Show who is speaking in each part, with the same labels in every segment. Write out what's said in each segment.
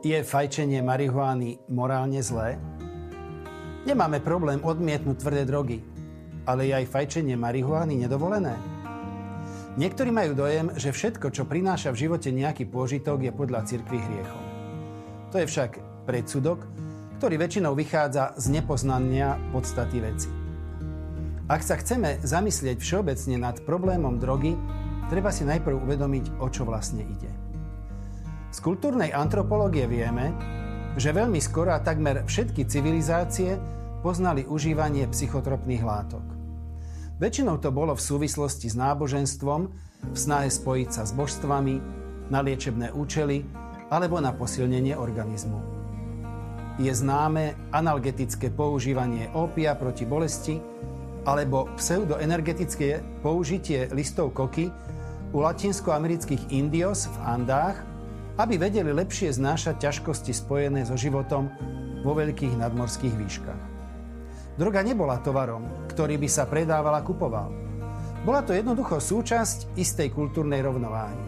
Speaker 1: Je fajčenie marihuány morálne zlé? Nemáme problém odmietnúť tvrdé drogy, ale je aj fajčenie marihuány nedovolené? Niektorí majú dojem, že všetko, čo prináša v živote nejaký pôžitok, je podľa cirkvi hriechom. To je však predsudok, ktorý väčšinou vychádza z nepoznania podstaty veci. Ak sa chceme zamyslieť všeobecne nad problémom drogy, treba si najprv uvedomiť, o čo vlastne ide. Z kultúrnej antropológie vieme, že veľmi skoro a takmer všetky civilizácie poznali užívanie psychotropných látok. Väčšinou to bolo v súvislosti s náboženstvom, v snahe spojiť sa s božstvami, na liečebné účely alebo na posilnenie organizmu. Je známe analgetické používanie ópia proti bolesti alebo pseudoenergetické použitie listov koky u latinskoamerických indios v Andách aby vedeli lepšie znášať ťažkosti spojené so životom vo veľkých nadmorských výškach. Droga nebola tovarom, ktorý by sa predával a kupoval. Bola to jednoducho súčasť istej kultúrnej rovnováhy.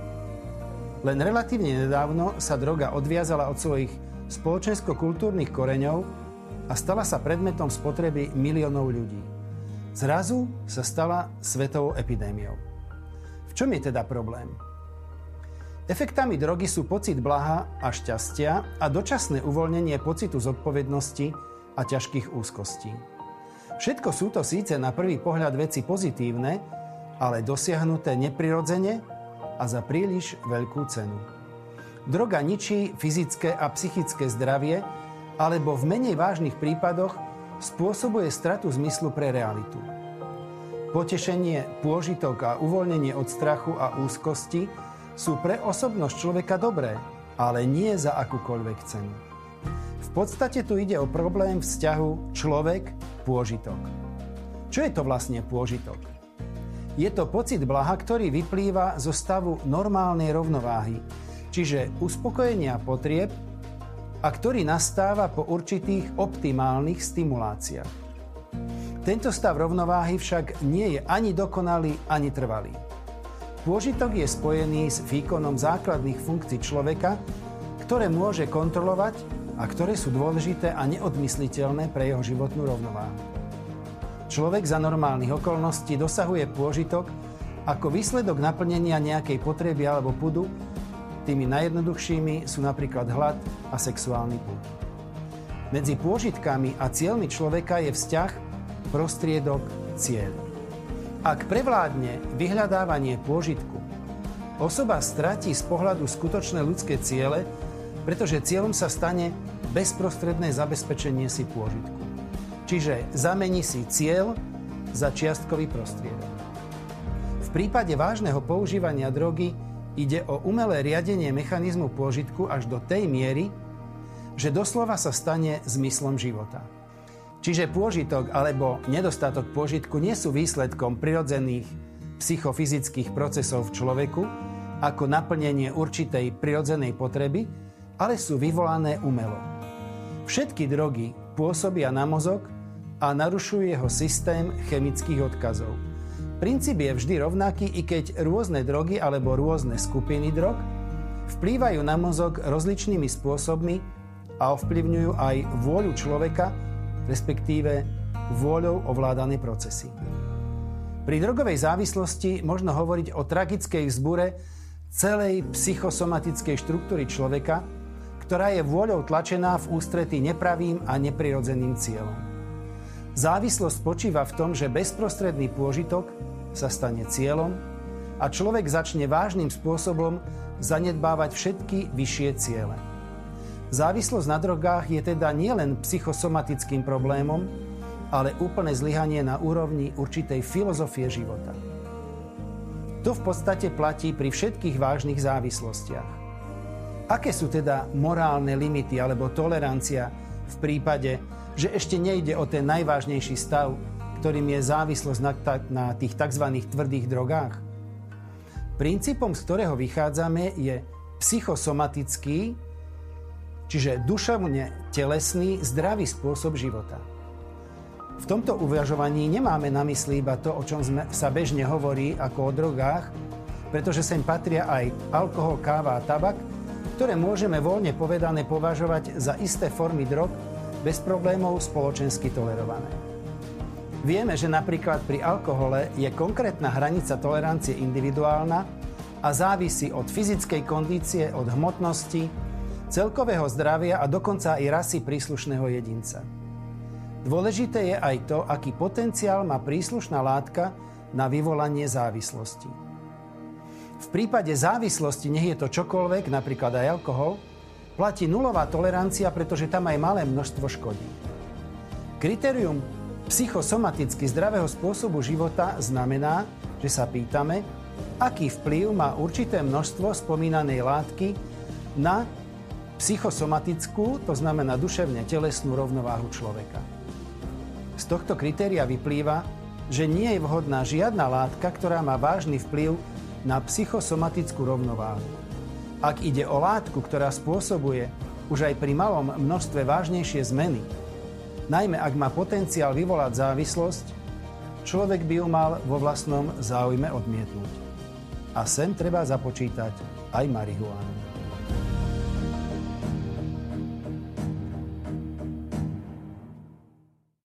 Speaker 1: Len relatívne nedávno sa droga odviazala od svojich spoločensko-kultúrnych koreňov a stala sa predmetom spotreby miliónov ľudí. Zrazu sa stala svetovou epidémiou. V čom je teda problém? Efektami drogy sú pocit blaha a šťastia a dočasné uvoľnenie pocitu zodpovednosti a ťažkých úzkostí. Všetko sú to síce na prvý pohľad veci pozitívne, ale dosiahnuté neprirodzene a za príliš veľkú cenu. Droga ničí fyzické a psychické zdravie, alebo v menej vážnych prípadoch spôsobuje stratu zmyslu pre realitu. Potešenie, pôžitok a uvoľnenie od strachu a úzkosti sú pre osobnosť človeka dobré, ale nie za akúkoľvek cenu. V podstate tu ide o problém vzťahu človek-pôžitok. Čo je to vlastne pôžitok? Je to pocit blaha, ktorý vyplýva zo stavu normálnej rovnováhy, čiže uspokojenia potrieb a ktorý nastáva po určitých optimálnych stimuláciách. Tento stav rovnováhy však nie je ani dokonalý, ani trvalý. Pôžitok je spojený s výkonom základných funkcií človeka, ktoré môže kontrolovať a ktoré sú dôležité a neodmysliteľné pre jeho životnú rovnováhu. Človek za normálnych okolností dosahuje pôžitok ako výsledok naplnenia nejakej potreby alebo pudu, tými najjednoduchšími sú napríklad hlad a sexuálny púd. Medzi pôžitkami a cieľmi človeka je vzťah, prostriedok, cieľ. Ak prevládne vyhľadávanie pôžitku, osoba stratí z pohľadu skutočné ľudské ciele, pretože cieľom sa stane bezprostredné zabezpečenie si pôžitku. Čiže zamení si cieľ za čiastkový prostriedok. V prípade vážneho používania drogy ide o umelé riadenie mechanizmu pôžitku až do tej miery, že doslova sa stane zmyslom života. Čiže pôžitok alebo nedostatok pôžitku nie sú výsledkom prirodzených psychofyzických procesov v človeku ako naplnenie určitej prirodzenej potreby, ale sú vyvolané umelo. Všetky drogy pôsobia na mozog a narušujú jeho systém chemických odkazov. Princíp je vždy rovnaký, i keď rôzne drogy alebo rôzne skupiny drog vplývajú na mozog rozličnými spôsobmi a ovplyvňujú aj vôľu človeka respektíve vôľou ovládané procesy. Pri drogovej závislosti možno hovoriť o tragickej vzbure celej psychosomatickej štruktúry človeka, ktorá je vôľou tlačená v ústretí nepravým a neprirodzeným cieľom. Závislosť spočíva v tom, že bezprostredný pôžitok sa stane cieľom a človek začne vážnym spôsobom zanedbávať všetky vyššie ciele. Závislosť na drogách je teda nielen psychosomatickým problémom, ale úplné zlyhanie na úrovni určitej filozofie života. To v podstate platí pri všetkých vážnych závislostiach. Aké sú teda morálne limity alebo tolerancia v prípade, že ešte nejde o ten najvážnejší stav, ktorým je závislosť na, na tých tzv. tvrdých drogách? Princípom, z ktorého vychádzame, je psychosomatický, Čiže duševne telesný, zdravý spôsob života. V tomto uvažovaní nemáme na mysli iba to, o čom sme, sa bežne hovorí ako o drogách, pretože sem patria aj alkohol, káva a tabak, ktoré môžeme voľne povedané považovať za isté formy drog, bez problémov spoločensky tolerované. Vieme, že napríklad pri alkohole je konkrétna hranica tolerancie individuálna a závisí od fyzickej kondície, od hmotnosti, celkového zdravia a dokonca aj rasy príslušného jedinca. Dôležité je aj to, aký potenciál má príslušná látka na vyvolanie závislosti. V prípade závislosti, nech je to čokoľvek, napríklad aj alkohol, platí nulová tolerancia, pretože tam aj malé množstvo škodí. Kritérium psychosomaticky zdravého spôsobu života znamená, že sa pýtame, aký vplyv má určité množstvo spomínanej látky na psychosomatickú, to znamená duševne telesnú rovnováhu človeka. Z tohto kritéria vyplýva, že nie je vhodná žiadna látka, ktorá má vážny vplyv na psychosomatickú rovnováhu. Ak ide o látku, ktorá spôsobuje už aj pri malom množstve vážnejšie zmeny, najmä ak má potenciál vyvolať závislosť, človek by ju mal vo vlastnom záujme odmietnúť. A sem treba započítať aj marihuanu.